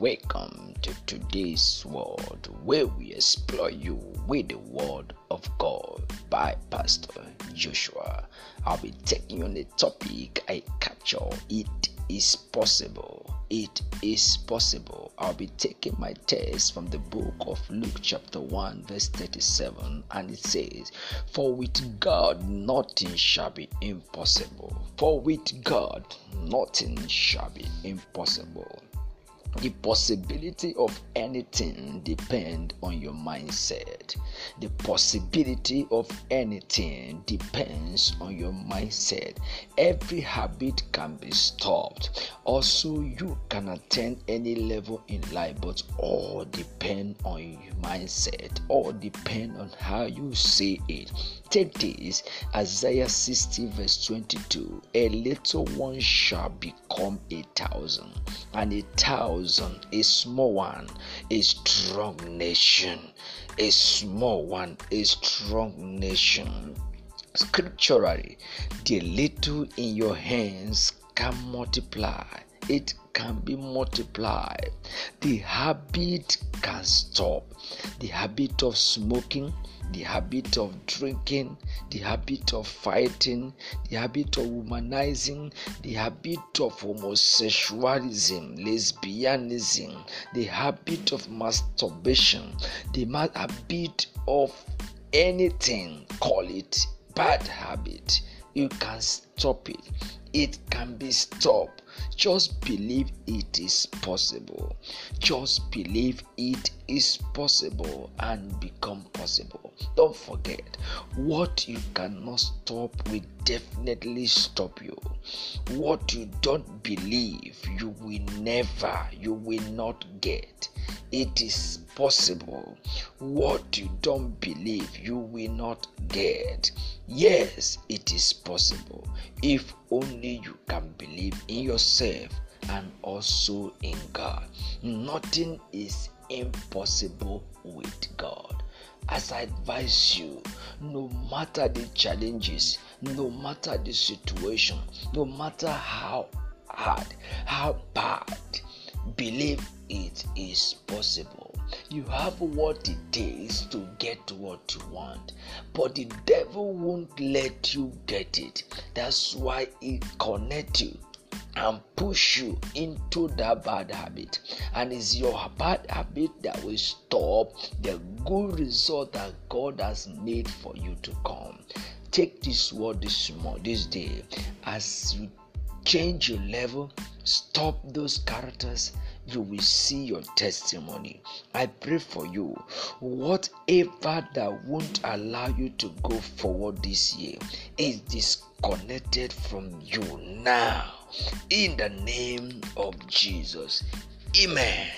welcome to today's word where we explore you with the word of God by Pastor Joshua. I'll be taking on the topic I capture it is possible. It is possible. I'll be taking my text from the book of Luke, chapter 1, verse 37, and it says, For with God nothing shall be impossible. For with God nothing shall be impossible the possibility of anything depend on your mindset. The possibility of anything depends on your mindset. Every habit can be stopped. Also you can attain any level in life but all depend on your mindset. All depend on how you see it. Take this isaiah 60 verse 22 a little one shall become a thousand and a thousand, a small one, a strong nation, a small one, a strong nation. Scripturally, the little in your hands can multiply. It can be multiplied. The habit can stop. The habit of smoking, the habit of drinking, the habit of fighting, the habit of womanizing, the habit of homosexualism, lesbianism, the habit of masturbation, the habit of anything, call it bad habit. You can stop it. It can be stopped. Just believe it is possible. Just believe it is possible and become possible. Don't forget, what you cannot stop will definitely stop you. What you don't believe, you will never, you will not get. It is possible. What you don't believe, you will not get. Yes, it is possible. If only you can believe in yourself and also in God. Nothing is impossible with God. As I advise you, no matter the challenges, no matter the situation, no matter how hard, how bad, believe it is possible. You have what it takes to get what you want, but the devil won't let you get it. That's why he connect you and push you into that bad habit. And it's your bad habit that will stop the good result that God has made for you to come. Take this word this morning, this day, as you change your level, stop those characters, you will see your testimony. I pray for you. Whatever that won't allow you to go forward this year is disconnected from you now. In the name of Jesus. Amen.